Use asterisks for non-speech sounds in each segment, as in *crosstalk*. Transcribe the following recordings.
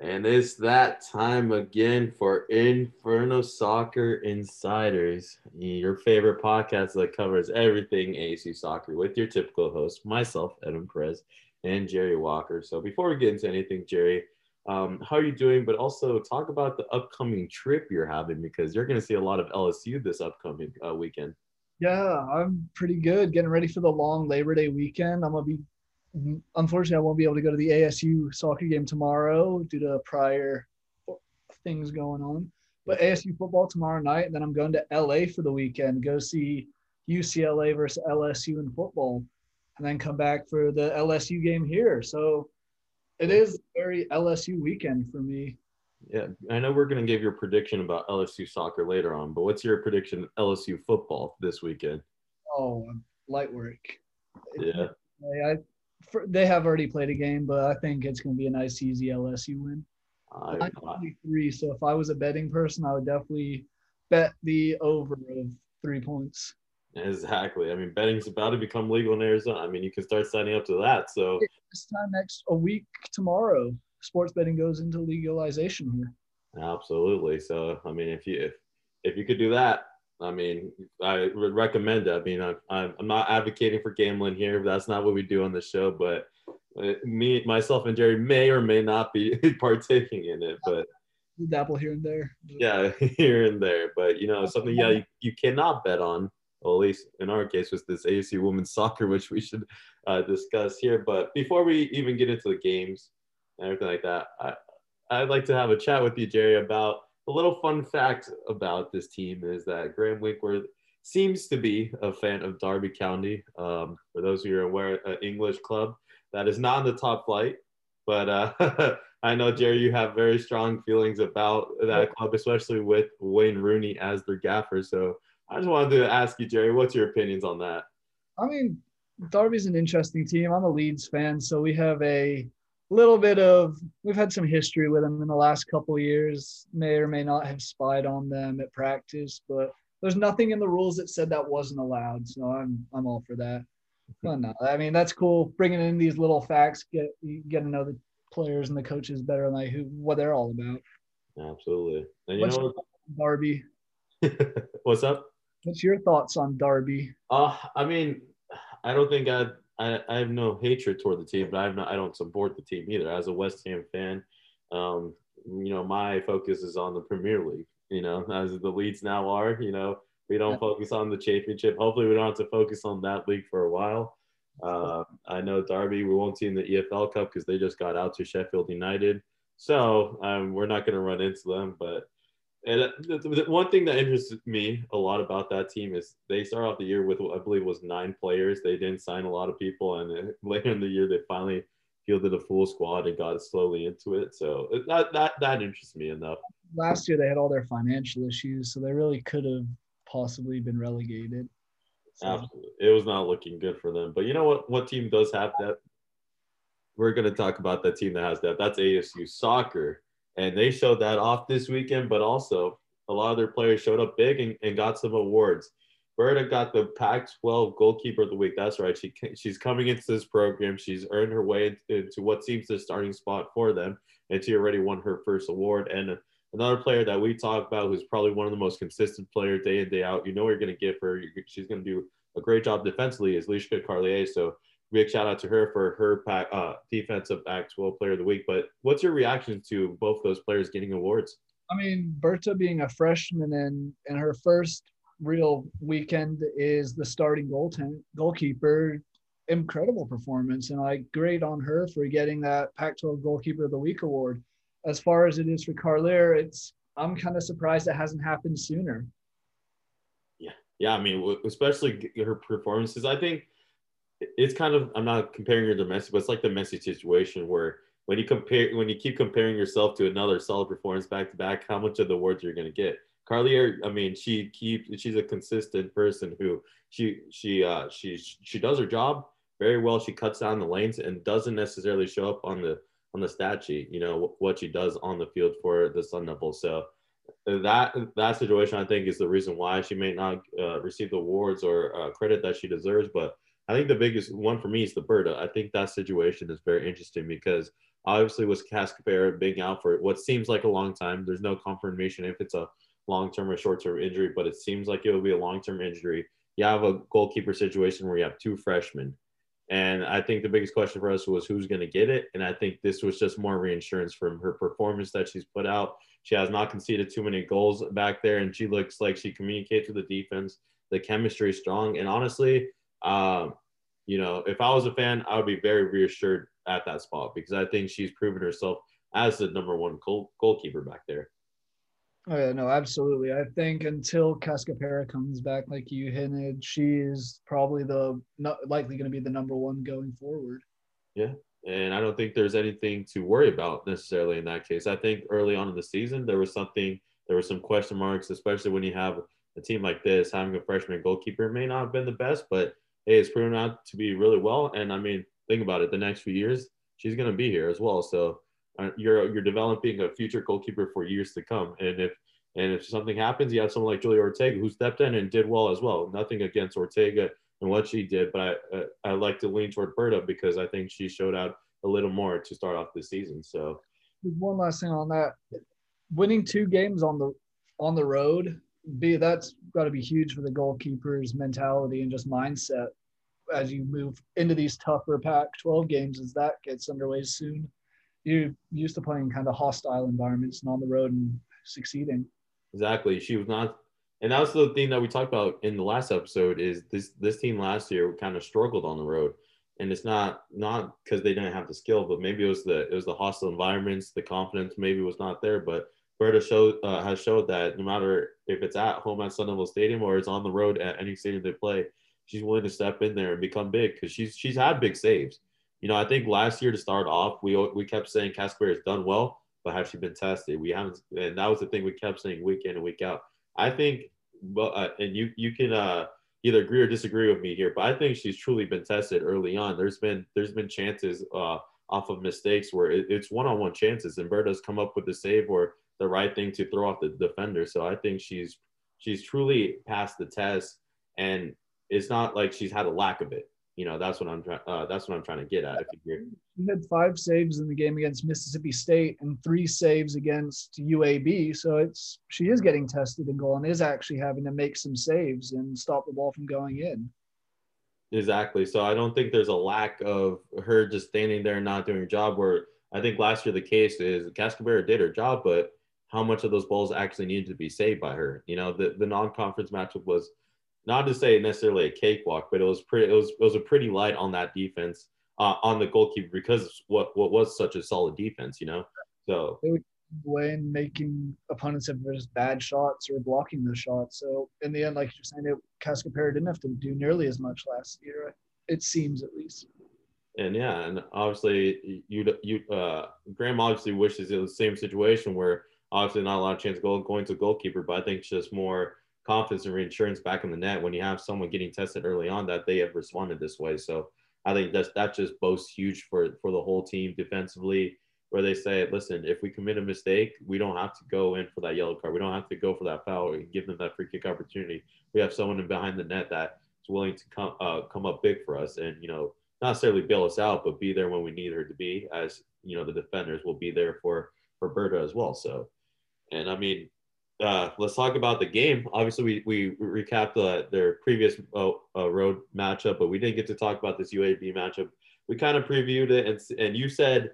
And it's that time again for Inferno Soccer Insiders, your favorite podcast that covers everything ASU soccer with your typical host, myself, Edwin Perez, and Jerry Walker. So before we get into anything, Jerry, um, how are you doing? But also talk about the upcoming trip you're having because you're going to see a lot of LSU this upcoming uh, weekend. Yeah, I'm pretty good. Getting ready for the long Labor Day weekend. I'm gonna be unfortunately, I won't be able to go to the ASU soccer game tomorrow due to prior things going on. But ASU football tomorrow night, and then I'm going to LA for the weekend, go see UCLA versus LSU in football, and then come back for the LSU game here. So it is a very LSU weekend for me. Yeah, I know we're going to give your prediction about LSU soccer later on, but what's your prediction LSU football this weekend? Oh, light work. Yeah. I, for, they have already played a game, but I think it's going to be a nice, easy LSU win. I, I'm 23, so if I was a betting person, I would definitely bet the over of three points. Exactly. I mean, betting's about to become legal in Arizona. I mean, you can start signing up to that. So this time next a week tomorrow, sports betting goes into legalization here. Absolutely. So, I mean, if you if, if you could do that, I mean, I would recommend it. I mean, I'm, I'm not advocating for gambling here. That's not what we do on the show. But uh, me, myself, and Jerry may or may not be *laughs* partaking in it. But dabble here and there. Yeah, *laughs* here and there. But you know, something yeah you, you cannot bet on. Well, at least in our case, was this ASU women's soccer, *laughs* which we should uh, discuss here. But before we even get into the games and everything like that, I, I'd like to have a chat with you, Jerry, about a little fun fact about this team is that Graham Winkworth seems to be a fan of Derby County. Um, for those who are aware, an English club that is not in the top flight. But uh, *laughs* I know, Jerry, you have very strong feelings about that club, especially with Wayne Rooney as their gaffer. So I just wanted to ask you, Jerry, what's your opinions on that? I mean, Derby's an interesting team. I'm a Leeds fan, so we have a little bit of we've had some history with them in the last couple years. May or may not have spied on them at practice, but there's nothing in the rules that said that wasn't allowed. So I'm I'm all for that. But no, I mean that's cool. Bringing in these little facts, get you get to know the players and the coaches better, like who what they're all about. Absolutely. And you What's know Derby? *laughs* what's up? What's your thoughts on Derby? Uh, I mean, I don't think I'd I, I have no hatred toward the team, but I have not, I don't support the team either. As a West Ham fan, um, you know, my focus is on the Premier League. You know, *laughs* as the Leeds now are, you know, we don't focus on the championship. Hopefully, we don't have to focus on that league for a while. Uh, I know Derby, we won't see in the EFL Cup because they just got out to Sheffield United. So um, we're not going to run into them, but and the, the, one thing that interests me a lot about that team is they start off the year with what I believe was nine players. They didn't sign a lot of people, and *laughs* later in the year they finally fielded a full squad and got slowly into it. So uh, that that that interests me enough. Last year they had all their financial issues, so they really could have possibly been relegated. So. Absolutely, it was not looking good for them. But you know what? What team does have that? We're going to talk about that team that has that. That's ASU soccer and they showed that off this weekend. But also, a lot of their players showed up big and, and got some awards. Berta got the Pac-12 Goalkeeper of the Week. That's right. She she's coming into this program. She's earned her way into what seems the starting spot for them, and she already won her first award. And another player that we talk about, who's probably one of the most consistent players day in day out. You know, you're going to give her. She's going to do a great job defensively. Is Lishka Carlier. So big shout out to her for her pack, uh, defensive Pac-12 Player of the Week. But what's your reaction to both those players getting awards? I mean, Berta being a freshman and and her first real weekend is the starting goaltender goalkeeper. Incredible performance, and like great on her for getting that Pac-12 Goalkeeper of the Week award. As far as it is for Carlier, it's I'm kind of surprised it hasn't happened sooner. Yeah, yeah. I mean, especially her performances. I think it's kind of I'm not comparing her to Messi, but it's like the Messi situation where when you compare when you keep comparing yourself to another solid performance back to back, how much of the awards you're going to get? Carlier, I mean, she keeps she's a consistent person who she she uh she she does her job very well. She cuts down the lanes and doesn't necessarily show up on the on the stat sheet. You know what she does on the field for the Sun Devils. So that that situation, I think, is the reason why she may not uh, receive the awards or uh, credit that she deserves. But I think the biggest one for me is the Berta. I think that situation is very interesting because Obviously, with Cascabera being out for what seems like a long time, there's no confirmation if it's a long term or short term injury, but it seems like it will be a long term injury. You have a goalkeeper situation where you have two freshmen. And I think the biggest question for us was who's going to get it. And I think this was just more reinsurance from her performance that she's put out. She has not conceded too many goals back there, and she looks like she communicates with the defense. The chemistry is strong. And honestly, um, you know, if I was a fan, I would be very reassured at that spot because I think she's proven herself as the number one goal, goalkeeper back there. Oh yeah, no, absolutely. I think until Cascapera comes back, like you hinted, she is probably the not likely going to be the number one going forward. Yeah, and I don't think there's anything to worry about necessarily in that case. I think early on in the season there was something, there were some question marks, especially when you have a team like this having a freshman goalkeeper. May not have been the best, but hey, it's proven out to be really well. And I mean, think about it. The next few years, she's going to be here as well. So uh, you're you're developing a future goalkeeper for years to come. And if and if something happens, you have someone like Julia Ortega who stepped in and did well as well. Nothing against Ortega and what she did, but I uh, I like to lean toward Berta because I think she showed out a little more to start off the season. So one last thing on that, winning two games on the on the road, be that's got to be huge for the goalkeeper's mentality and just mindset as you move into these tougher Pac-12 games as that gets underway soon. You're used to playing kind of hostile environments and on the road and succeeding. Exactly. She was not, and that was the thing that we talked about in the last episode. Is this this team last year kind of struggled on the road, and it's not not because they didn't have the skill, but maybe it was the it was the hostile environments, the confidence maybe was not there. But Berta showed uh, has showed that no matter if it's at home at Sun Devil Stadium or it's on the road at any stadium they play, she's willing to step in there and become big because she's she's had big saves. You know, I think last year to start off, we we kept saying Casper has done well, but has she been tested? We haven't, and that was the thing we kept saying week in and week out. I think, but uh, and you you can uh, either agree or disagree with me here, but I think she's truly been tested early on. There's been there's been chances uh, off of mistakes where it, it's one-on-one chances, and Berta's come up with the save or the right thing to throw off the defender. So I think she's she's truly passed the test, and it's not like she's had a lack of it. You know, that's what I'm trying. Uh, that's what I'm trying to get at. If you She had five saves in the game against Mississippi State and three saves against UAB. So it's she is getting tested in goal and is actually having to make some saves and stop the ball from going in. Exactly. So I don't think there's a lack of her just standing there and not doing her job. Where I think last year the case is Cascabera did her job, but how much of those balls actually needed to be saved by her? You know, the the non-conference matchup was not to say necessarily a cakewalk, but it was pretty. It was it was a pretty light on that defense uh, on the goalkeeper because what what was such a solid defense, you know. So they would away making opponents have just bad shots or blocking the shots. So in the end, like you're saying, it, Cascapera didn't have to do nearly as much last year. It seems at least. And yeah, and obviously you you uh Graham obviously wishes it was the same situation where obviously not a lot of chance of going to goalkeeper, but I think it's just more confidence and reinsurance back in the net when you have someone getting tested early on that they have responded this way. So I think that's that just boasts huge for for the whole team defensively, where they say, listen, if we commit a mistake, we don't have to go in for that yellow card. We don't have to go for that foul and give them that free kick opportunity. We have someone in behind the net that is willing to come uh, come up big for us and you know not necessarily bail us out, but be there when we need her to be. As you know, the defenders will be there for for Berta as well. So, and I mean, uh, let's talk about the game. Obviously, we, we recapped uh, their previous uh, uh road matchup, but we didn't get to talk about this UAB matchup. We kind of previewed it, and, and you said,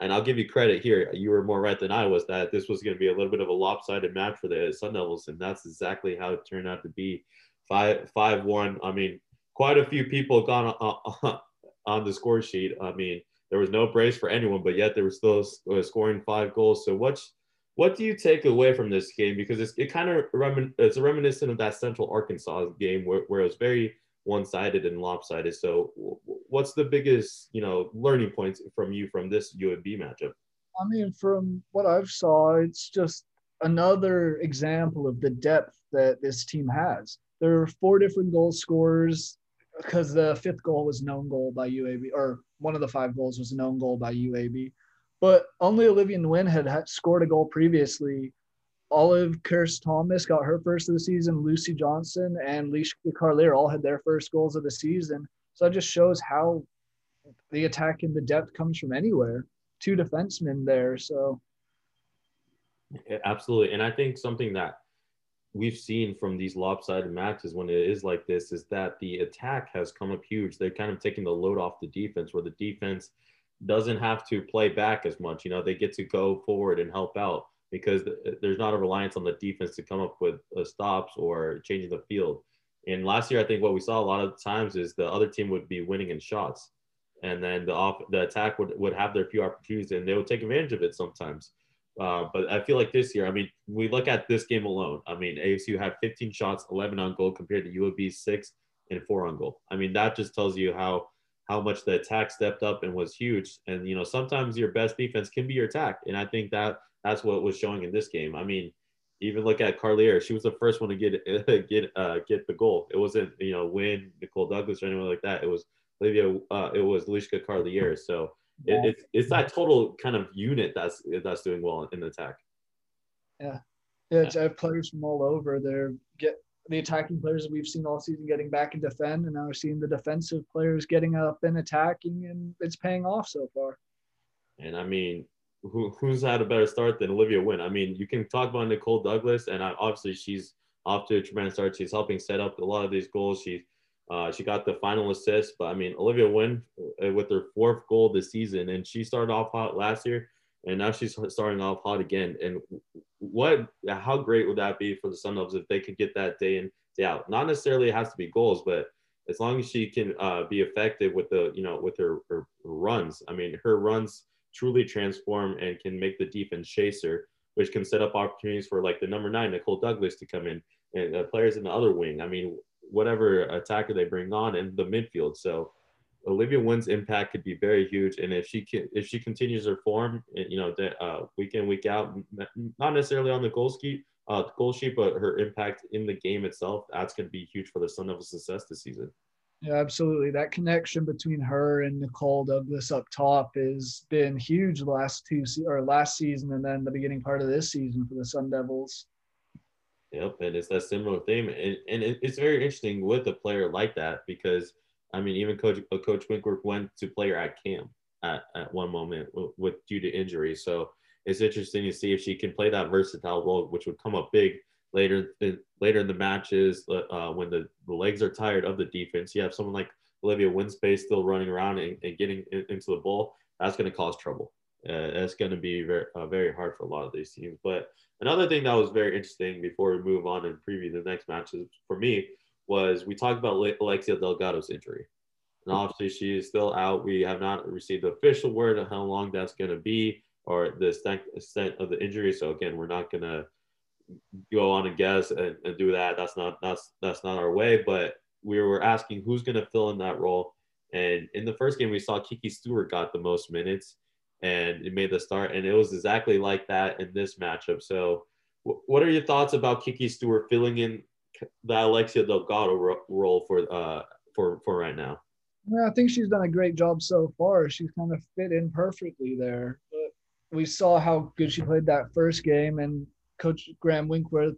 and I'll give you credit here, you were more right than I was, that this was going to be a little bit of a lopsided match for the Sun Devils, and that's exactly how it turned out to be. Five, five one. I mean, quite a few people gone on, *laughs* on the score sheet. I mean, there was no brace for anyone, but yet they were still uh, scoring five goals. So what's what do you take away from this game? Because it's, it kind of remin- it's reminiscent of that Central Arkansas game where, where it was very one-sided and lopsided. So, what's the biggest you know learning points from you from this UAB matchup? I mean, from what I've saw, it's just another example of the depth that this team has. There are four different goal scorers because the fifth goal was known goal by UAB, or one of the five goals was known goal by UAB. But only Olivia Wynn had, had scored a goal previously. Olive Kirst Thomas got her first of the season. Lucy Johnson and Leisha Carlier all had their first goals of the season. So that just shows how the attack and the depth comes from anywhere. two defensemen there. So absolutely, and I think something that we've seen from these lopsided matches when it is like this is that the attack has come up huge. They're kind of taking the load off the defense, where the defense doesn't have to play back as much. You know, they get to go forward and help out because there's not a reliance on the defense to come up with uh, stops or changing the field. And last year, I think what we saw a lot of times is the other team would be winning in shots, and then the off the attack would, would have their few opportunities, and they would take advantage of it sometimes. Uh, but I feel like this year, I mean, we look at this game alone. I mean, ASU had 15 shots, 11 on goal, compared to UAB six and four on goal. I mean, that just tells you how how much the attack stepped up and was huge. And you know, sometimes your best defense can be your attack, and I think that that's what was showing in this game. I mean, even look at Carlier; she was the first one to get *laughs* get uh, get the goal. It wasn't you know Win Nicole Douglas or anyone like that. It was Olivia. Uh, it was Lishka Carlier. So it, it's it's that total kind of unit that's that's doing well in the attack. Yeah, yeah. It's, I have players from all over. They're get the attacking players that we've seen all season getting back and defend, and now we're seeing the defensive players getting up and attacking, and it's paying off so far. And I mean, who, who's had a better start than Olivia Wynn? I mean, you can talk about Nicole Douglas, and obviously she's off to a tremendous start. She's helping set up a lot of these goals. She uh, she got the final assist, but I mean, Olivia Wynn uh, with her fourth goal this season, and she started off hot last year, and now she's starting off hot again. And what, how great would that be for the Sun Devils if they could get that day in, day out? Not necessarily it has to be goals, but as long as she can uh, be effective with the, you know, with her, her runs. I mean, her runs truly transform and can make the defense chaser, which can set up opportunities for like the number nine Nicole Douglas to come in and uh, players in the other wing. I mean, whatever attacker they bring on in the midfield. So Olivia Wynn's impact could be very huge, and if she can, if she continues her form, you know, uh, week in week out, not necessarily on the goal sheet, uh, goal sheet, but her impact in the game itself, that's going to be huge for the Sun Devils' success this season. Yeah, absolutely. That connection between her and Nicole Douglas up top has been huge the last two se- or last season, and then the beginning part of this season for the Sun Devils. Yep, and it's that similar theme, and, and it's very interesting with a player like that because I mean, even Coach uh, Coach Winkworth went to player at camp at, at one moment with, with due to injury, so it's interesting to see if she can play that versatile role, which would come up big later in, later in the matches uh, uh, when the, the legs are tired of the defense. You have someone like Olivia Winspace still running around and, and getting in, into the ball. That's going to cause trouble. Uh, that's going to be very, uh, very hard for a lot of these teams. But another thing that was very interesting before we move on and preview the next matches for me was we talked about Alexia Delgado's injury. And mm-hmm. obviously, she is still out. We have not received the official word of how long that's going to be or the extent, extent of the injury. So, again, we're not going to go on and guess and, and, do that. That's not that's that's not our way. But we were asking who's going to fill in that role. And in the first game, we saw Kiki Stewart got the most minutes, and it made the start. And it was exactly like that in this matchup. So, w- what are your thoughts about Kiki Stewart filling in the Alexia Delgado role for uh for for right now? Yeah, I think she's done a great job so far. She's kind of fit in perfectly there. But we saw how good she played that first game, and Coach Graham Winkworth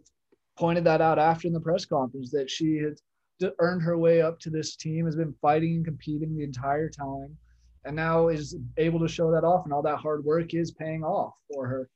pointed that out after in the press conference that she had earned her way up to this team, has been fighting and competing the entire time, and now is able to show that off, and all that hard work is paying off for her.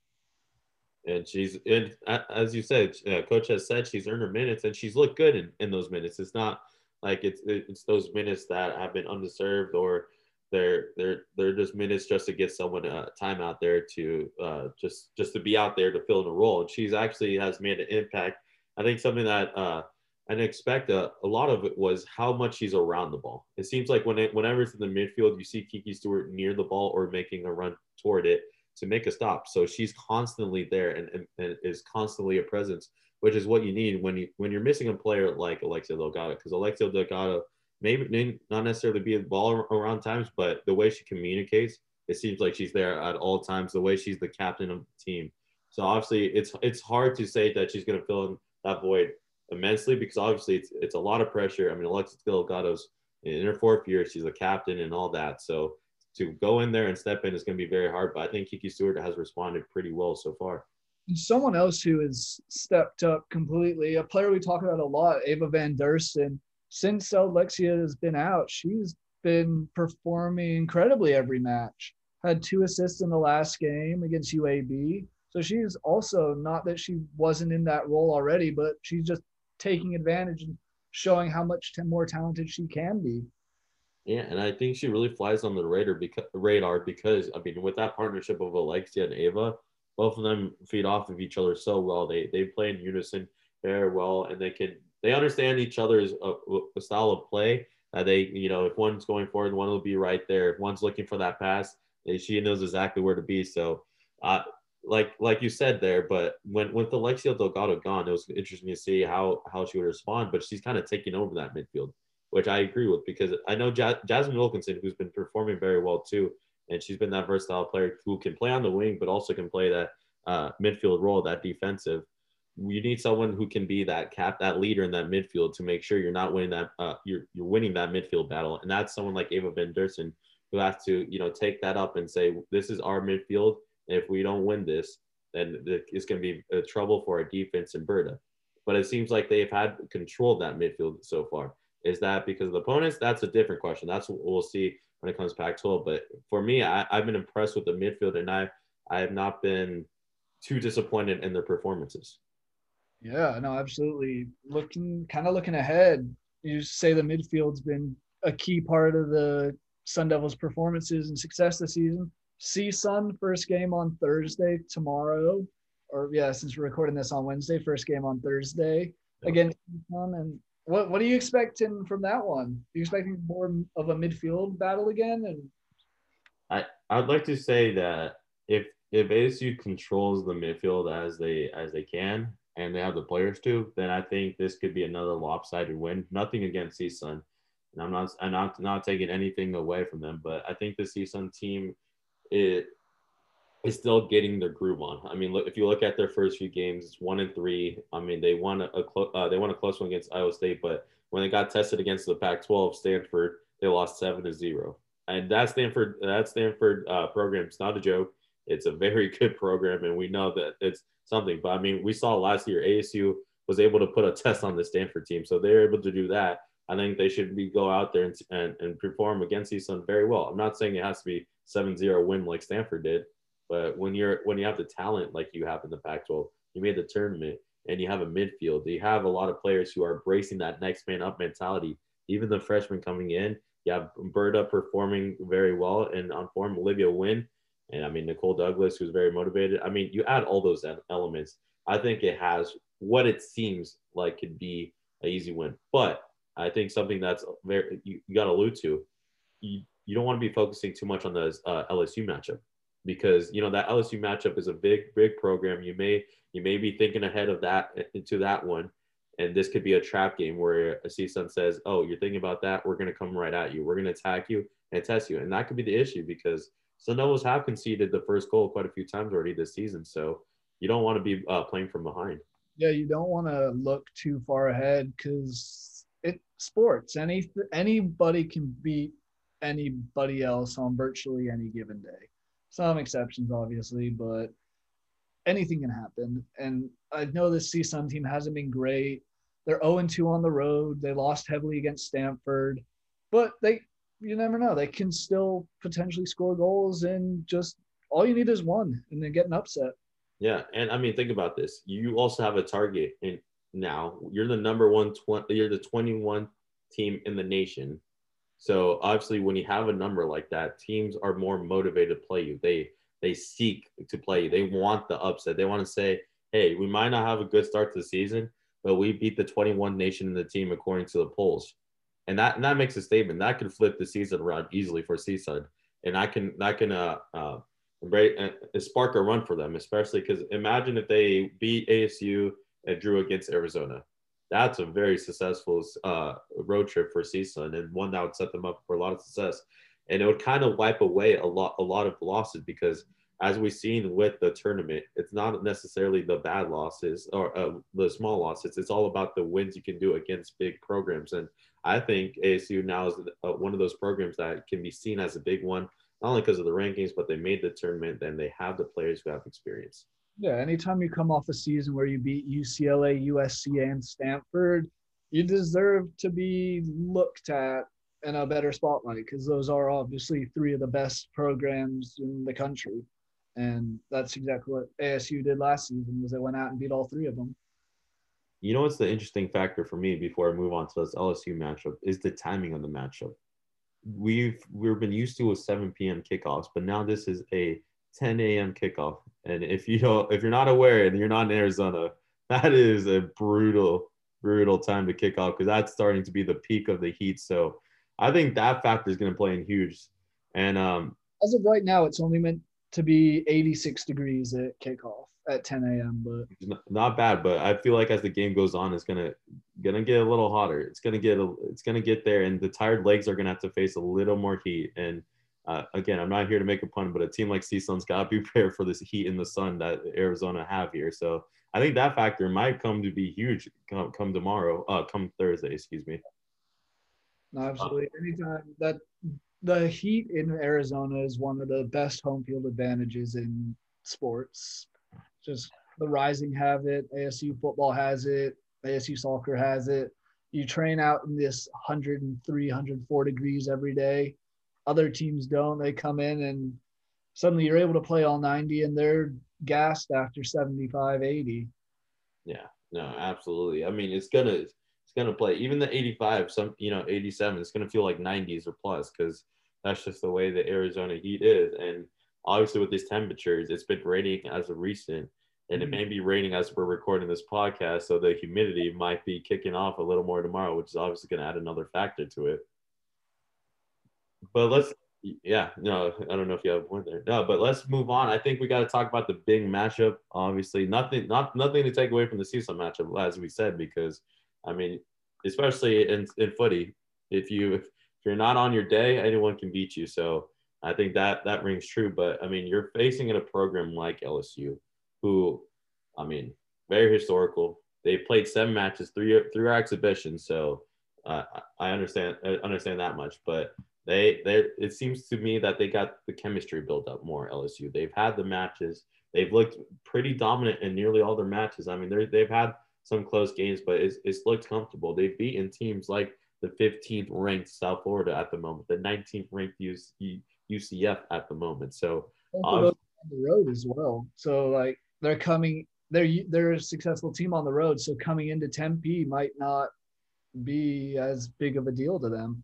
And she's, and as you said, uh, Coach has said she's earned her minutes, and she's looked good in, in those minutes. It's not like it's it's those minutes that have been undeserved or they're they're they're just minutes just to get someone a time out there to uh, just just to be out there to fill in a role. And she's actually has made an impact. I think something that uh, I didn't expect a, a lot of it was how much she's around the ball. It seems like when it, whenever it's in the midfield, you see Kiki Stewart near the ball or making a run toward it to make a stop. So she's constantly there and, and, and is constantly a presence, which is what you need when you when you're missing a player like Alexia Delgado, because Alexia Delgado – maybe not necessarily be a ball around times, but the way she communicates, it seems like she's there at all times. The way she's the captain of the team. So obviously, it's it's hard to say that she's going to fill in that void immensely because obviously it's it's a lot of pressure. I mean, Alexia Delgado's in her fourth year, she's a captain and all that. So to go in there and step in is going to be very hard. But I think Kiki Stewart has responded pretty well so far. Someone else who has stepped up completely, a player we talk about a lot, Ava Van Dersten since Alexia has been out, she's been performing incredibly every match. had two assists in the last game against UAB. So she's also not that she wasn't in that role already, but she's just taking advantage and showing how much more talented she can be. Yeah, and I think she really flies on the radar because radar because I mean with that partnership of Alexia and Ava, both of them feed off of each other so well. They they play in unison very well, and they can they understand each other's uh, style of play. Uh, they you know if one's going forward, one will be right there. If one's looking for that pass, she knows exactly where to be. So, uh, like like you said there, but when with Alexia Delgado gone, it was interesting to see how how she would respond. But she's kind of taking over that midfield which I agree with because I know ja- Jasmine Wilkinson, who's been performing very well too, and she's been that versatile player who can play on the wing, but also can play that uh, midfield role, that defensive. You need someone who can be that cap, that leader in that midfield to make sure you're not winning that, uh, you're you're winning that midfield battle, and that's someone like Ava Van Dersen who has to, you know, take that up and say, this is our midfield, and if we don't win this, then it's going to be trouble for our defense in Berta. But it seems like they've had control of that midfield so far. Is that because of the opponents? That's a different question. That's what we'll see when it comes back 12. But for me, I, have been impressed with the midfield, and I I have not been too disappointed in their performances. Yeah, no, absolutely. Looking kind of looking ahead, you say the midfield's been a key part of the Sun Devils' performances and success this season. See Sun first game on Thursday tomorrow, or yeah, since we're recording this on Wednesday, first game on Thursday against CSUN, and what What are you expecting from that one? Are you expecting more of a midfield battle again? And I I'd like to say that if if ASU controls the midfield as they as they can and they have the players to, then I think this could be another lopsided win. Nothing against CSUN, and I'm not I'm not not taking anything away from them, but I think the CSUN team it is still getting their groove on. I mean, look if you look at their first few games, it's one and three. I mean, they won a, a clo- uh, they won a close one against Iowa State, but when they got tested against the Pac-12 Stanford, they lost seven to zero. And that Stanford that Stanford uh, program is not a joke. It's a very *laughs* good program, and we know that it's something. But I mean, we saw last year ASU was able to put a test on the Stanford team, so they're able to do that. I think they should be go out there and, and, and perform against CSUN very well. I'm not saying it has to be 7-0 win like Stanford did, but when you're when you have the talent like you have in the Pac-12, you made the tournament and you have a midfield. You have a lot of players who are embracing that next man up mentality. Even the freshmen coming in, you have Berta performing very well and on form. Olivia Wynn, and I mean Nicole Douglas, who's very motivated. I mean, you add all those elements. I think it has what it seems like could be an easy win. But I think something that's very you, you got to allude to. You, you don't want to be focusing too much on the uh, LSU matchup because you know that LSU matchup is a big big program. You may you may be thinking ahead of that into that one, and this could be a trap game where a CSUN says, "Oh, you're thinking about that? We're going to come right at you. We're going to attack you and test you," and that could be the issue because Devils have conceded the first goal quite a few times already this season. So you don't want to be uh, playing from behind. Yeah, you don't want to look too far ahead because it sports. Any anybody can beat anybody else on virtually any given day some exceptions, obviously, but anything can happen. And I know this CSUN team hasn't been great. They're 0 2 on the road. They lost heavily against Stanford, but they, you never know. They can still potentially score goals, and just all you need is one, and then get an upset. Yeah, and I mean, think about this. You also have a target, and now you're the number one. Tw- you're the 21 team in the nation so obviously, when you have a number like that, teams are more motivated to play you. They they seek to play you. They want the upset. They want to say, "Hey, we might not have a good start to the season, but we beat the 21 nation in the team according to the polls." And that and that makes a statement that could flip the season around easily for CSUN, and I can that can uh, uh, uh, spark a run for them, especially because imagine if they beat ASU and drew against Arizona that's a very successful uh, road trip for CSUN and one that would set them up for a lot of success. And it would kind of wipe away a lot a lot of losses because as we've seen with the tournament, it's not necessarily the bad losses or uh, the small losses. It's all about the wins you can do against big programs. And I think ASU now is uh, one of those programs that can be seen as a big one, not only because of the rankings, but they made the tournament and they have the players who have experience. Yeah, anytime you come off a season where you beat UCLA, USC, and Stanford, you deserve to be looked at in a better spotlight because those are obviously three of the best programs in the country. And that's exactly what ASU did last season was they went out and beat all three of them. You know what's the interesting factor for me before I move on to this LSU matchup is the timing of the matchup. We've we've been used to a 7 p.m. kickoffs, but now this is a 10 a.m. kickoff. And if you don't, if you're not aware and you're not in Arizona, *laughs* that is a brutal, brutal time to kick off because that's starting to be the peak of the heat. So I think that factor is going to play in huge. And um, as of right now, it's only meant to be 86 degrees at kickoff at 10 a.m. But not bad. But I feel like as the game goes on, it's gonna gonna get a little hotter. It's gonna get a, it's gonna get there, and the tired legs are gonna have to face a little more heat. And uh, again, I'm not here to make a pun, but a team like CSUN's got to be *laughs* prepared for this heat in the sun that Arizona have here. So I think that factor might come to be huge come, come tomorrow, uh, come Thursday, excuse me. Absolutely. Anytime that the heat in Arizona is one of the best home field advantages in sports. Just the Rising have it, ASU football has it, ASU soccer has it. You train out in this 103, 104 degrees every day. Other teams don't. They come in and suddenly you're able to play all 90 and they're gassed after 75, 80. Yeah, no, absolutely. I mean, it's gonna it's gonna play even the 85, some you know, 87. It's gonna feel like 90s or plus because that's just the way the Arizona heat is. And obviously, with these temperatures, it's been raining as of recent, and it mm-hmm. may be raining as we're recording this podcast. So the humidity might be kicking off a little more tomorrow, which is obviously going to add another factor to it. But let's yeah, no, I don't know if you have point there. No, but let's move on. I think we got to talk about the big matchup. Obviously, nothing, not nothing to take away from the CSUN matchup, as we said, because I mean, especially in, in footy, if you if you're not on your day, anyone can beat you. So I think that that rings true. But I mean, you're facing in a program like LSU, who, I mean, very historical. They played seven matches, three three exhibitions. So uh, I understand I understand that much, but they they it seems to me that they got the chemistry built up more LSU. They've had the matches. They've looked pretty dominant in nearly all their matches. I mean, they they've had some close games, but it's, it's looked comfortable. They've beaten teams like the 15th ranked South Florida at the moment, the 19th ranked UCF at the moment. So um, on the road as well. So like they're coming, they're they're a successful team on the road. So coming into Tempe might not be as big of a deal to them.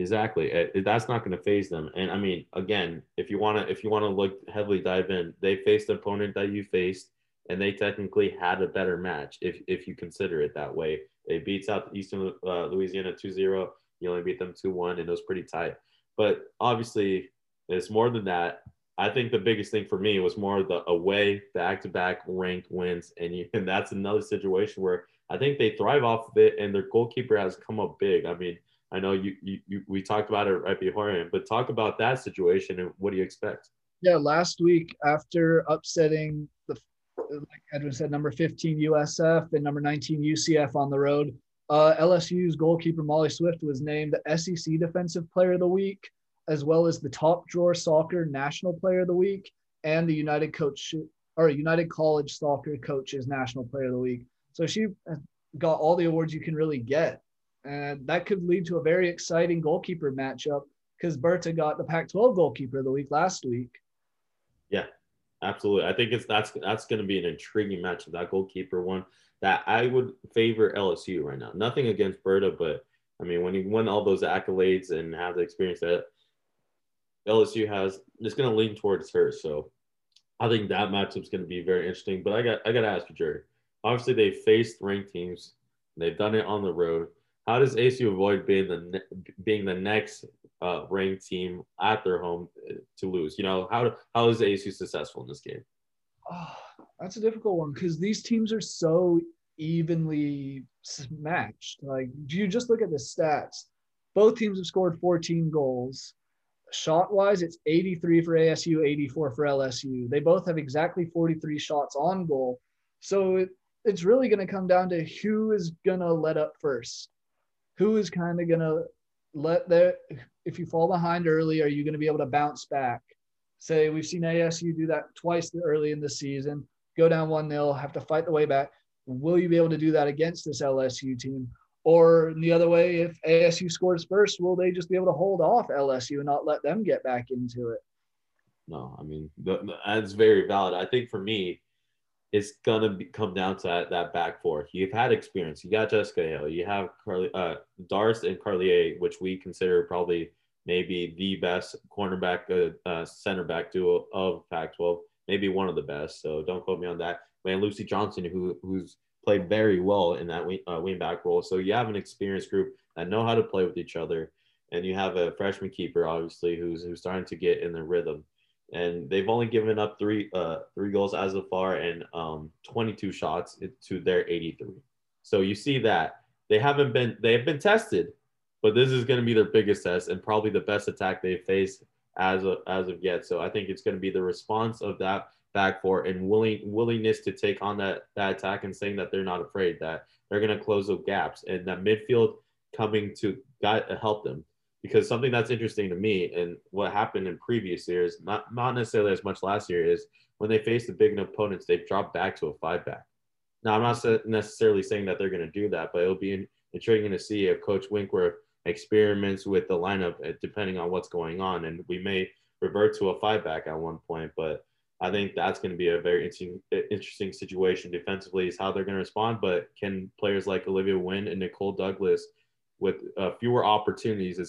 Exactly. It, that's not going to phase them. And I mean, again, if you want to, if you want to look heavily dive in, they faced the opponent that you faced, and they technically had a better match if if you consider it that way. They beat South Eastern uh, Louisiana 2-0. You only beat them 2-1, and it was pretty tight. But obviously, it's more than that. I think the biggest thing for me was more the away back-to-back ranked wins, and you, *laughs* and that's another situation where I think they thrive off of it, and their goalkeeper has come up big. I mean, I know you, you, you we talked about it right before, but talk about that situation and what do you expect? Yeah, last week after upsetting the, like Edwin said, number 15 USF and number 19 UCF on the road, uh, LSU's goalkeeper Mollee Swift was named the SEC Defensive Player of the Week, as well as the Top Drawer Soccer National Player of the Week and the United Coach or United College Soccer Coaches National Player of the Week. So she got all the awards you can really get and that could lead to a very exciting goalkeeper matchup because Berta got the Pac-12 goalkeeper of the week last week. Yeah, absolutely. I think it's that's that's going to be an intriguing matchup. That goalkeeper one that I would favor LSU right now. Nothing against Berta, but I mean when you win all those accolades and have the experience that LSU has, it's going to lean towards her. So I think that matchup is going to be very interesting. But I got I got to ask you, Jerry. Obviously, they faced ranked teams. They've done it on the road how does ASU avoid being the being the next uh, ranked team at their home uh, to lose? You know, how how is ASU successful in this game? Oh, that's a difficult one because these teams are so evenly matched. Like, do you just look at the stats? Both teams have scored 14 goals. Shot wise, it's 83 for ASU, 84 for LSU. They both have exactly 43 shots on goal. So it, it's really going to come down to who is going to let up first who is kind of going to let their if you fall behind early are you going to be able to bounce back say we've seen asu do that twice early in the season go down one nil have to fight the way back will you be able to do that against this lsu team Or the other way, if ASU scores first, will they just be able to hold off LSU and not let them get back into it? No, I mean that's very valid. I think for me, it's gonna be, come down to that, that back four. You've had experience. You got Jessica Hill. You have Carly, uh, Darce and Carlier, which we consider probably maybe the best cornerback, uh, uh, center back duo of Pac-12. Maybe one of the best. So don't quote me on that. Man, Lucy Johnson, who who's played very well in that wing, uh, wingback role. So you have an experienced group that know how to play with each other, and you have a freshman keeper, obviously, who's who's starting to get in the rhythm and they've only given up three uh, three goals as of far and um, 22 shots to their 83. So you see that they haven't been they have been tested, but this is going to be their biggest test and probably the best attack they've faced as of, as of yet. So I think it's going to be the response of that back four and willing willingness to take on that that attack and saying that they're not afraid that they're going to close those gaps and that midfield coming to help them because something that's interesting to me and what happened in previous years, not not necessarily as much last year, is when they face the big opponents, they've dropped back to a five back. Now, I'm not necessarily saying that they're going to do that, but it'll be intriguing to see if Coach Winkworth experiments with the lineup uh, depending on what's going on, and we may revert to a five back at one point. But I think that's going to be a very interesting, interesting situation defensively is how they're going to respond. But can players like Olivia Wynn and Nicole Douglas with uh, fewer opportunities,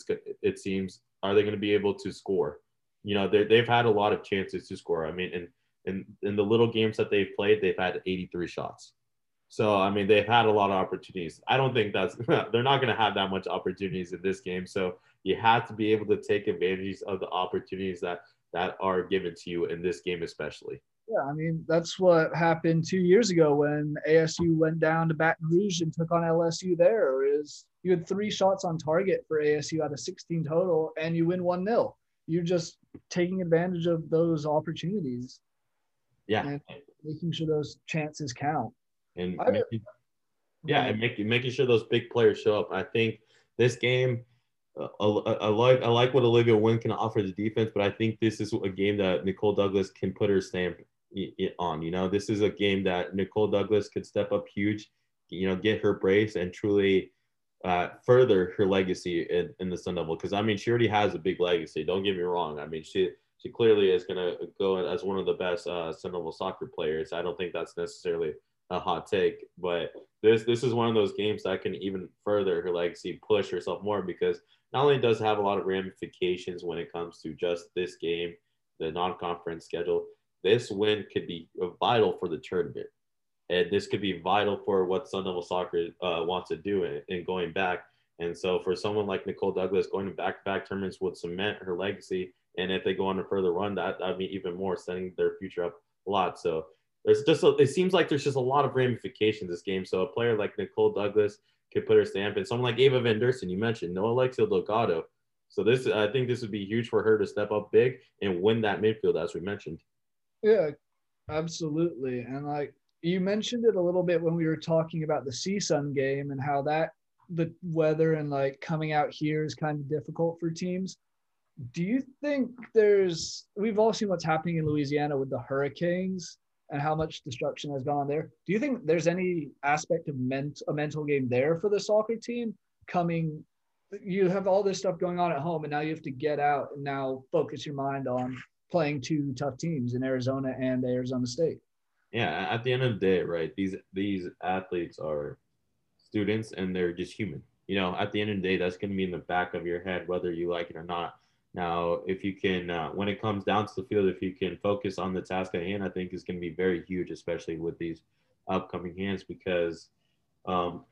it seems, are they going to be able to score? You know, they've had a lot of chances to score. I mean, in, in, in the little games that they've played, they've had 83 shots. So, I mean, they've had a lot of opportunities. I don't think that's, *laughs* they're not going to have that much opportunities in this game. So, you have to be able to take advantage of the opportunities that that are given to you in this game, especially. Yeah, I mean that's what happened two years ago when ASU went down to Baton Rouge and took on LSU. There is you had three shots on target for ASU out of 16 total, and you win one 0 You're just taking advantage of those opportunities. Yeah, and making sure those chances count. And making, yeah, and making making sure those big players show up. I think this game. Uh, I, I, like I like what Olivia Wynn can offer the defense, but I think this is a game that Nicole Douglas can put her stamp on. You know, this is a game that Nicole Douglas could step up huge, you know, get her brace and truly uh, further her legacy in, in the Sun Devil. Because I mean, she already has a big legacy. Don't get me wrong. I mean, she she clearly is going to go as one of the best uh, Sun Devil soccer players. I don't think that's necessarily a hot take, but this this is one of those games that can even further her legacy, push herself more because not only does it have a lot of ramifications when it comes to just this game, the non-conference schedule, this win could be vital for the tournament. And this could be vital for what Sun Devil Soccer uh, wants to do in, in going back. And so for someone like Nicole Douglas going to back-to-back tournaments would cement her legacy. And if they go on a further run, that that'd be even more setting their future up a lot. So there's just a, it seems like there's just a lot of ramifications this game. So a player like Nicole Douglas could put her stamp, and someone like Ava Van Dersen, you mentioned, no Alexia Delgado. So this I think this would be huge for her to step up big and win that midfield, as we mentioned. Yeah, absolutely. And like you mentioned it a little bit when we were talking about the CSUN game and how that the weather and like coming out here is kind of difficult for teams. Do you think there's we've all seen what's happening in Louisiana with the hurricanes and how much destruction has gone there? Do you think there's any aspect of ment- a mental game there for the soccer team coming you have all this stuff going on at home and now you have to get out and now focus your mind on playing two tough teams in Arizona and Arizona State. Yeah, at the end of the day, right? These these athletes are students and they're just human. You know, at the end of the day, that's going to be in the back of your head, whether you like it or not. Now, if you can, uh, when it comes down to the field, if you can focus on the task at hand, I think is going to be very huge, especially with these upcoming hands, because, um,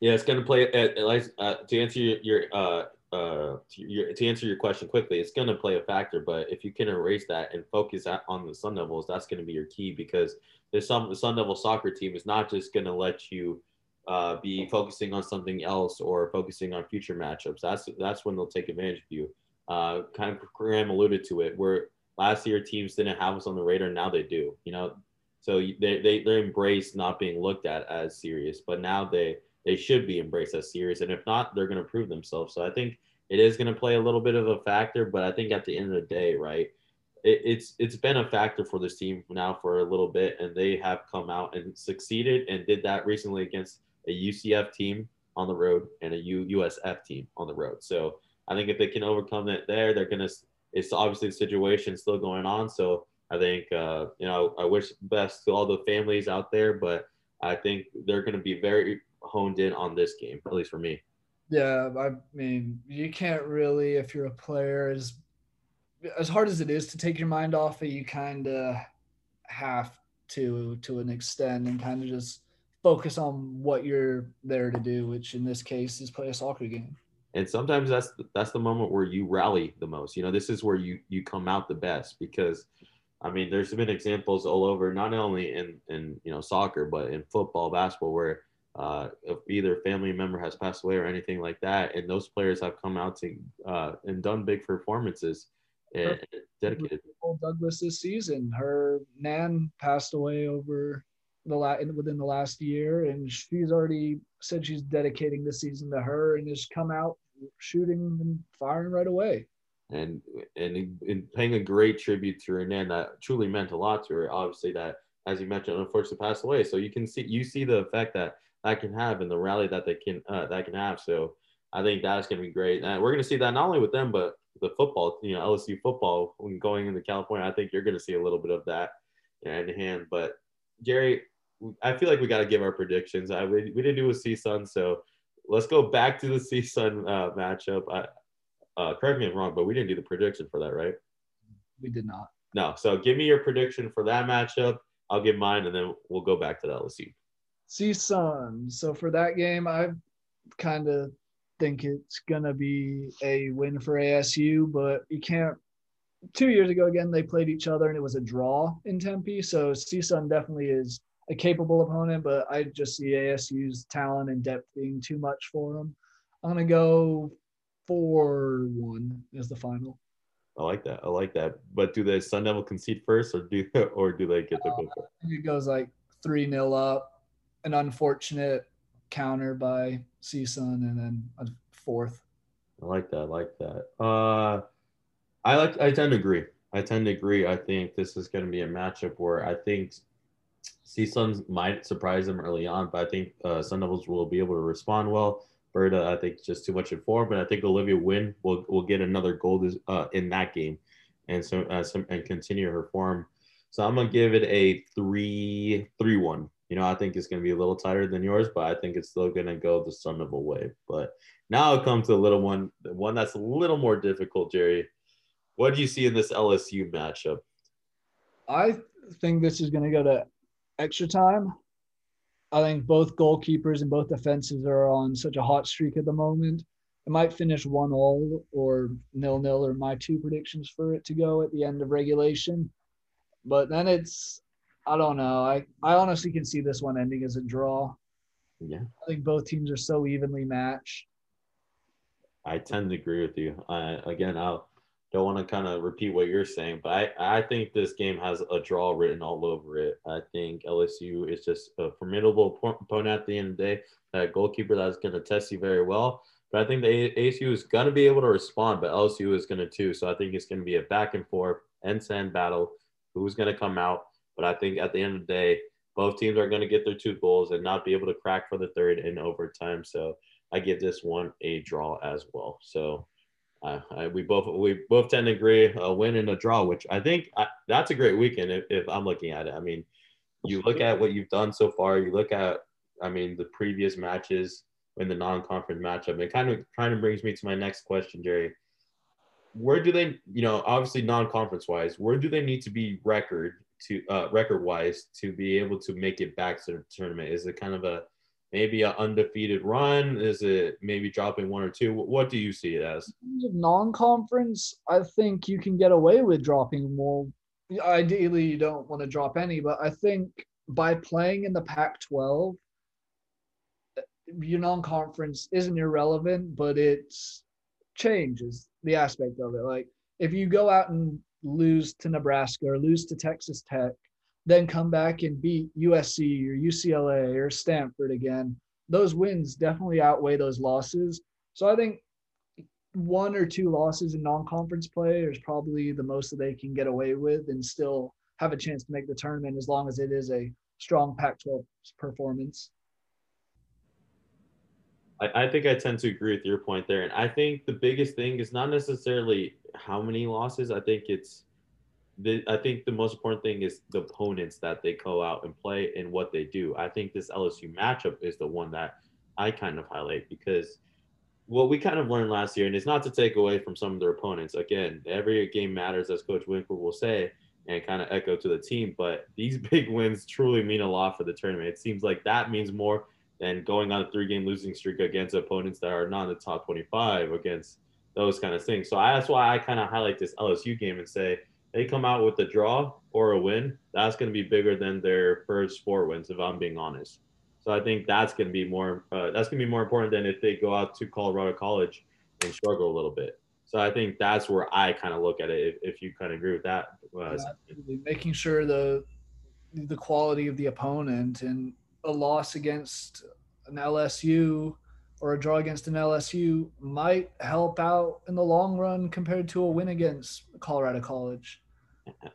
yeah, it's going to play. At, uh, to answer your, your uh, uh, to, to, answer your question quickly, it's going to play a factor. But if you can erase that and focus on the Sun Devils, that's going to be your key because there's some the Sun Devil soccer team is not just going to let you uh, be focusing on something else or focusing on future matchups. That's that's when they'll take advantage of you. Uh, kind of Graham alluded to it, where last year teams didn't have us on the radar, now they do. You know, so they they they embrace not being looked at as serious, but now they they should be embraced as serious. And if not, they're going to prove themselves. So I think it is going to play a little bit of a factor. But I think at the end of the day, right, it, it's it's been a factor for this team now for a little bit, and they have come out and succeeded and did that recently against a UCF team on the road and a U, USF team on the road. So I think if they can overcome that there, they're gonna. It's obviously the situation still going on. So I think uh, you know I wish best to all the families out there, but I think they're gonna be very honed in on this game, at least for me. Yeah, I mean, you can't really if you're a player as as hard as it is to take your mind off it, you kind of have to to an extent and kind of just focus on what you're there to do, which in this case is play a soccer game. And sometimes that's that's the moment where you rally the most. You know, this is where you you come out the best because I mean, there's been examples all over, not only in in you know soccer, but in football, basketball, where uh, if either family member has passed away or anything like that, and those players have come out to uh, and done big performances and dedicated. Douglas this season, her nan passed away over the la- within the last year, and she's already said she's dedicating the season to her, and has come out shooting and firing right away. And and in paying a great tribute to her nan, that truly meant a lot to her. Obviously, that as you mentioned, unfortunately passed away. So you can see you see the effect that that can have and the rally that they can uh, that can have. So I think that's going to be great. And we're going to see that not only with them, but the football, you know, LSU football when going into California. I think you're going to see a little bit of that in hand. But Jerry, I feel like we got to give our predictions. I we, we didn't do a CSUN, so let's go back to the CSUN uh, matchup. I, uh, correct me if I'm wrong, but we didn't do the prediction for that, right? We did not. No. So give me your prediction for that matchup. I'll give mine, and then we'll go back to the LSU. CSUN. So for that game, I kind of think it's gonna be a win for ASU, but you can't. Two years ago, again, they played each other and it was a draw in Tempe. So CSUN definitely is a capable opponent, but I just see ASU's talent and depth being too much for them. I'm gonna go four one as the final. I like that. I like that. But do the Sun Devil concede first, or do *laughs* or do they get the goal? Uh, it goes like three 0 up, an unfortunate counter by CSUN, and then a fourth. I like that. I like that. Uh, I like. I tend to agree. I tend to agree. I think this is going to be a matchup where I think CSUN might surprise them early on, but I think uh, Sun Devils will be able to respond well. Berta, I think, just too much in form, but I think Olivia Wynn will will get another goal this, uh, in that game, and so uh, some, and continue her form. So I'm gonna give it a three three one. You know, I think it's gonna be a little tighter than yours, but I think it's still gonna go the Sun Devil way. But now it comes to a little one, the one that's a little more difficult, Jerry. What do you see in this LSU matchup? I think this is gonna go to extra time. I think both goalkeepers and both defenses are on such a hot streak at the moment. It might finish one all or nil nil or my two predictions for it to go at the end of regulation. But then it's I don't know. I, I honestly can see this one ending as a draw. Yeah. I think both teams are so evenly matched. I tend to agree with you. I again I'll don't want to kind of repeat what you're saying, but I, I think this game has a draw written all over it. I think LSU is just a formidable opponent at the end of the day. That goalkeeper that's going to test you very well. But I think the ASU is going to be able to respond, but LSU is going to too. So I think it's going to be a back and forth, end to end battle. Who's going to come out? But I think at the end of the day, both teams are going to get their two goals and not be able to crack for the third in overtime. So I give this one a draw as well. So I, we both we both tend to agree a win and a draw, which I think I, that's a great weekend if, if I'm looking at it. I mean, you look at what you've done so far. You look at, I mean, the previous matches in the non-conference matchup. It kind of kind of brings me to my next question, Jerry. Where do they, you know, obviously non-conference wise, where do they need to be record to uh, record wise to be able to make it back to the tournament? Is it kind of a maybe an undefeated run? Is it maybe dropping one or two? What do you see it as? Non-conference, I think you can get away with dropping more. Ideally, you don't want to drop any, but I think by playing in the Pac-12, your non-conference isn't irrelevant, but it's changes the aspect of it. Like if you go out and lose to Nebraska or lose to Texas Tech, then come back and beat USC or UCLA or Stanford again, those wins definitely outweigh those losses. So I think one or two losses in non-conference play is probably the most that they can get away with and still have a chance to make the tournament as long as it is a strong Pac-12 performance. I, I think I tend to agree with your point there. And I think the biggest thing is not necessarily how many losses. I think it's the I think the most important thing is the opponents that they go out and play and what they do. I think this LSU matchup is the one that I kind of highlight because what we kind of learned last year, and it's not to take away from some of their opponents. Again, every game matters, as Coach Winkler will say, and kind of echo to the team. But these *laughs* big wins truly mean a lot for the tournament. It seems like that means more than going on a three-game losing streak against opponents that are not in the top 25 against those kind of things. So I, that's why I kind of highlight this LSU game and say they come out with a draw or a win. That's going to be bigger than their first four wins, if I'm being honest. So I think that's going to be more. Uh, that's going to be more important than if they go out to Colorado College and struggle a little bit. So I think that's where I kind of look at it. If, if you kind of agree with that, uh, yeah, making sure the the quality of the opponent and a loss against an LSU or a draw against an LSU might help out in the long run compared to a win against Colorado College.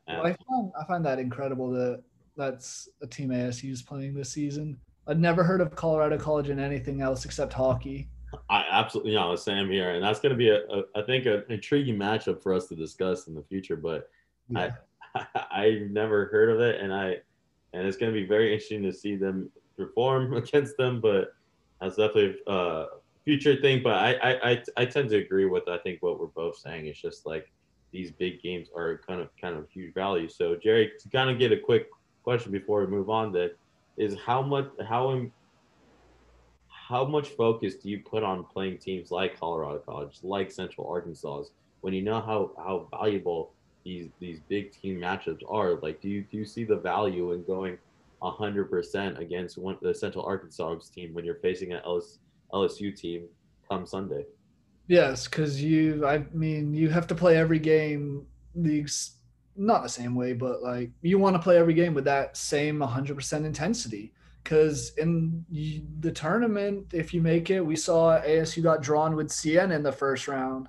I find I find that incredible that that's a team ASU is playing this season. I'd never heard of Colorado College in anything else except hockey. I absolutely, you know, same here, and that's going to be a, a, I think, an intriguing matchup for us to discuss in the future. But yeah. I, *laughs* I never heard of it, and I, and it's going to be very interesting to see them perform *laughs* against them. But that's definitely a uh, future thing. But I, I, I, I tend to agree with I think what we're both saying. It's just like these big games are kind of kind of huge value. So Jerry, to kind of get a quick question before we move on, that is how much how how much focus do you put on playing teams like Colorado College, like Central Arkansas, when you know how how valuable these these big team matchups are? Like, do you do you see the value in going hundred percent against one the Central Arkansas team when you're facing an LS, LSU team come Sunday? Yes, because you, I mean, you have to play every game the not the same way, but like you want to play every game with that same 100% intensity. Because in the tournament, if you make it, we saw ASU got drawn with CN in the first round,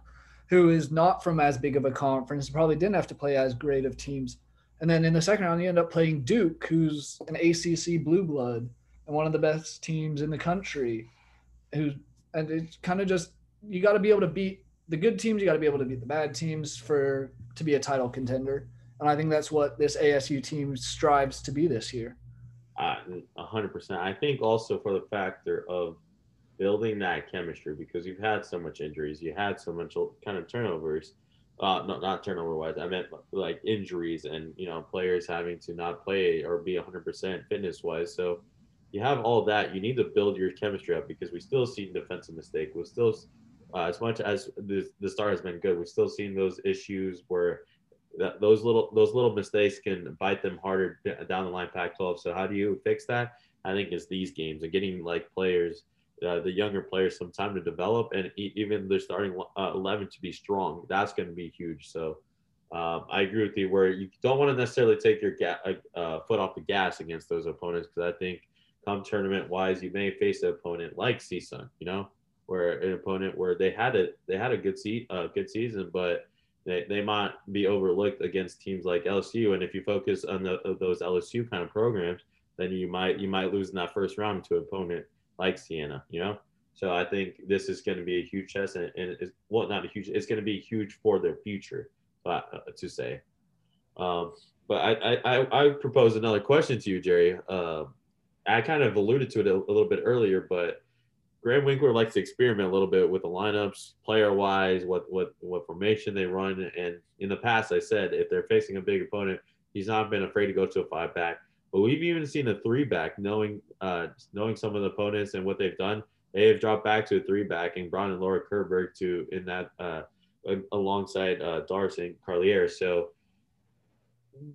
who is not from as big of a conference, probably didn't have to play as great of teams. And then in the second round, you end up playing Duke, who's an ACC blue blood and one of the best teams in the country. Who and it's kind of just you got to be able to beat the good teams. You got to be able to beat the bad teams for to be a title contender. And I think that's what this ASU team strives to be this year. Uh, a hundred percent. I think also for the factor of building that chemistry because you've had so much injuries, you had so much kind of turnovers. Uh, not not turnover wise. I meant like injuries and you know players having to not play or be 100% fitness wise. So you have all that. You need to build your chemistry up because we still see defensive mistake. We still, uh, as much as the the star has been good, we're still seeing those issues where that those little those little mistakes can bite them harder down the line Pac-12. So how do you fix that? I think it's these games and getting like players, uh, the younger players, some time to develop, and even their starting uh, eleven to be strong. That's going to be huge. So um, I agree with you where you don't want to necessarily take your ga- uh, uh, foot off the gas against those opponents because I think come tournament wise, you may face an opponent like CSUN, you know, where an opponent where they had it, they had a good seat, uh, good season, but they, they might be overlooked against teams like LSU. And if you focus on the, those LSU kind of programs, then you might you might lose in that first round to an opponent like Sienna, you know. So I think this is going to be a huge test, and, and it's well, not a huge. It's going to be huge for their future, but uh, to say. Um, but I, I I propose another question to you, Jerry. Uh, I kind of alluded to it a, a little bit earlier, but Graham Winkler likes to experiment a little bit with the lineups, player wise, what what what formation they run. And in the past, I said if they're facing a big opponent, he's not been afraid to go to a five back. But we've even seen a three back, knowing uh, knowing some of the opponents and what they've done. They have dropped back to a three back and brought in Laura Kerberg to in that uh, alongside uh, Darcy and Carlier. So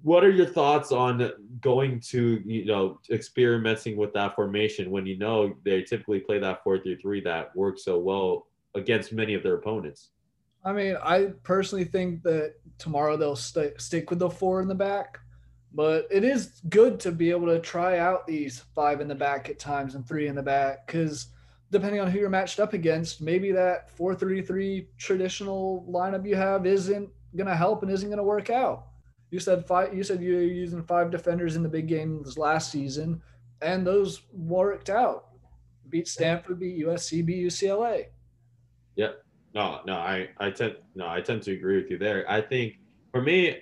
what are your thoughts on going to you know experimenting with that formation when you know they typically play that four through three that works so well against many of their opponents? I mean, I personally think that tomorrow they'll st- stick with the four in the back, but it is good to be able to try out these five in the back at times and three in the back because depending on who you're matched up against, maybe that four three three traditional lineup you have isn't going to help and isn't going to work out. You said five. You said you were using five defenders in the big games last season, and those worked out. beat Stanford, beat USC, beat UCLA. Yep. No, no, I, I tend no, I tend to agree with you there. I think for me,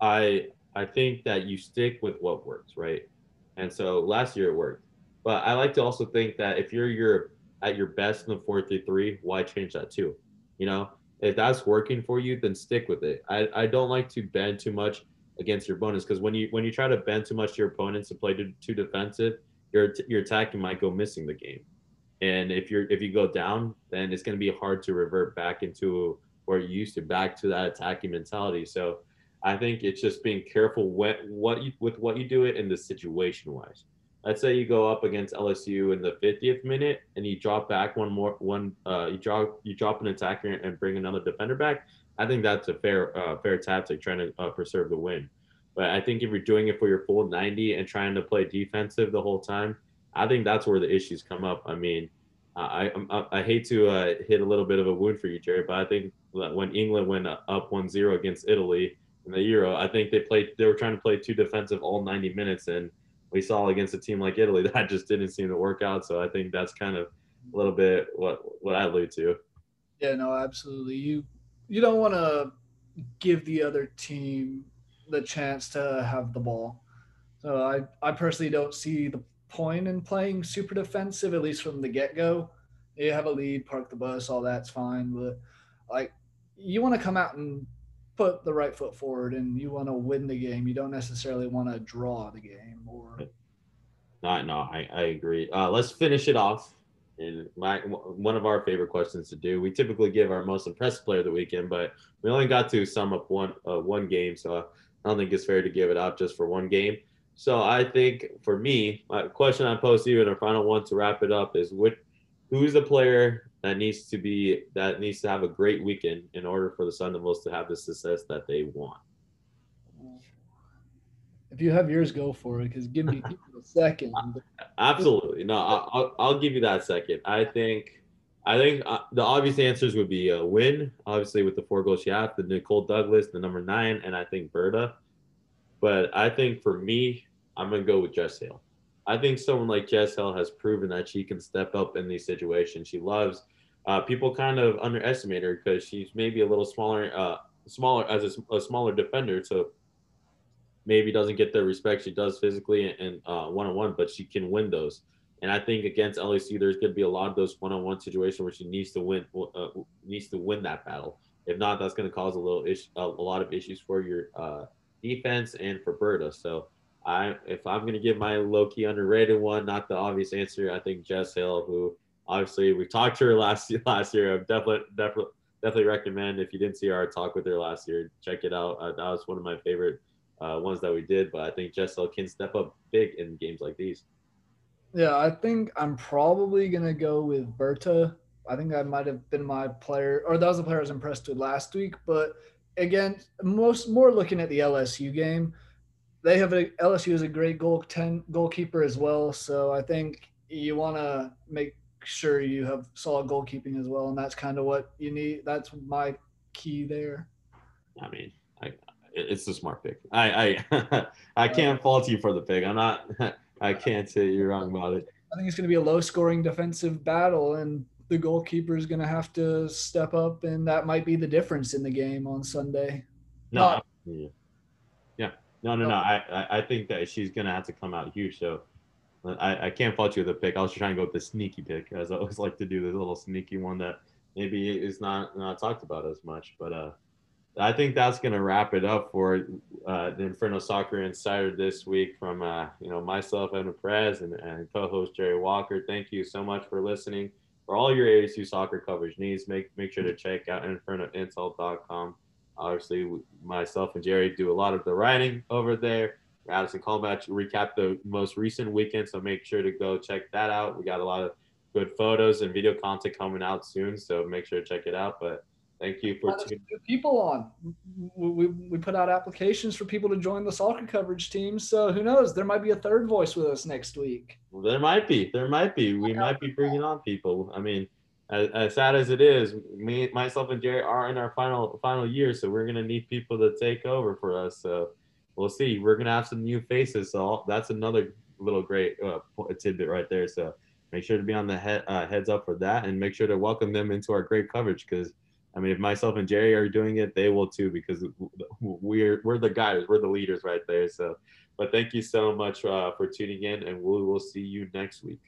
I I think that you stick with what works, right? And so last year it worked. But I like to also think that if you're your at your best in the four three three, why change that too? You know, if that's working for you, then stick with it. I, I don't like to bend too much against your opponents because when you when you try to bend too much to your opponents to play too, too defensive, your your attacking might go missing the game. And if you're if you go down, then it's going to be hard to revert back into where you used to, back to that attacking mentality. So I think it's just being careful what what you with what you do it in the situation wise. Let's say you go up against LSU in the 50th minute and you drop back one more one uh, you drop you drop an attacker and bring another defender back. I think that's a fair uh, fair tactic trying to uh, preserve the win. But I think if you're doing it for your full 90 and trying to play defensive the whole time, I think that's where the issues come up. I mean, I I, I hate to uh, hit a little bit of a wound for you, Jerry, but I think when England went up 1-0 against Italy in the Euro, I think they played they were trying to play too defensive all 90 minutes, and we saw against a team like Italy *laughs* that just didn't seem to work out. So I think that's kind of a little bit what what I allude to. Yeah, no, absolutely. You you don't want to give the other team the chance to have the ball. So I, I personally don't see the point in playing super defensive, at least from the get go. You have a lead, park the bus, all that's fine. But like you want to come out and put the right foot forward and you want to win the game. You don't necessarily want to draw the game or no, no, I, I agree. Uh, let's finish it off. And my one of our favorite questions to do. We typically give our most impressive player of the weekend, but we only got to sum up one uh, one game, so I don't think it's fair to give it out just for one game. So I think for me, my question I pose to you in our final one to wrap it up is what who's the player that needs to be that needs to have a great weekend in order for the Sun Devils to have the success that they want? If you have yours, go for it. Because give me *laughs* a second. Absolutely, no, I'll, I'll give you that second. I think I think uh, the obvious answers would be a win, obviously with the four goals she had, the Nicole Douglas, the number nine, and I think Berta. But I think for me, I'm gonna go with Jess Hale. I think someone like Jess has proven that she can step up in these situations. She loves. Uh, people kind of underestimate her because she's maybe a little smaller, uh, smaller as a, a, smaller defender, so maybe doesn't get the respect she does physically and one on one, but she can win those. And I think against LSU, there's going to be a lot of those one-on-one situations where she needs to win uh, needs to win that battle. If not, that's going to cause a little issue, a, lot of issues for your uh, defense and for Berta. So I, if I'm to give my low-key underrated one, not the obvious answer, I think Jess Hale, who obviously we talked to her last *laughs* last year. I definitely definitely definitely recommend if you didn't see our talk with her last year, check it out. Uh, that was one of my favorite uh, ones that we did. But I think Jess Hale can step up big in games like these. Yeah, I think I'm probably gonna go with Berta. I think that might have been my player, or that was the player I was impressed with last week. But again, most more looking at the LSU game, they have a LSU is a great goal ten goalkeeper as well. So I think you want to make sure you have solid goalkeeping as well, and that's kind of what you need. That's my key there. I mean, I, it's a smart pick. I I *laughs* I can't fault you for the pick. I'm not. *laughs* I can't say you're wrong about it. I think it's going to be a low scoring defensive battle, and the goalkeeper is going to have to step up, and that might be the difference in the game on Sunday. No, Not, yeah. No, no, no. I, I think that she's going to have to come out huge. So I, I can't fault you with the pick. I was trying to go with the sneaky pick, as I always like to do, the little sneaky one that maybe is not, not talked about as much. But uh, I think that's going to wrap it up for uh, the Inferno Soccer Insider this week from uh, you know myself, Evan Perez, and, and co-host Jerry Walker. Thank you so much for listening. For all your ASU soccer coverage needs, make make sure to check out InfernoInsider.com. Obviously, myself and Jerry do a lot of the writing over there. Addison Colmatch recap the most recent weekend, so make sure to go check that out. We got a lot of good photos and video content coming out soon, so make sure to check it out. But Thank you for tuning. people on. We, we, we put out applications for people to join the soccer coverage team. So who knows? There might be a third voice with us next week. There might be. There might be. We might be bringing on people. I mean, as, as, sad as it is, me, myself, and Jerry are in our final final year, so we're gonna need people to take over for us. So we'll see. We're gonna have some new faces. So that's another little great uh, tidbit right there. So make sure to be on the uh, heads up for that and make sure to welcome them into our great coverage because I mean, if myself and Jerry are doing it, they will too because we're we're the guys, we're the leaders right there. So, but thank you so much uh, for tuning in, and we will see you next week.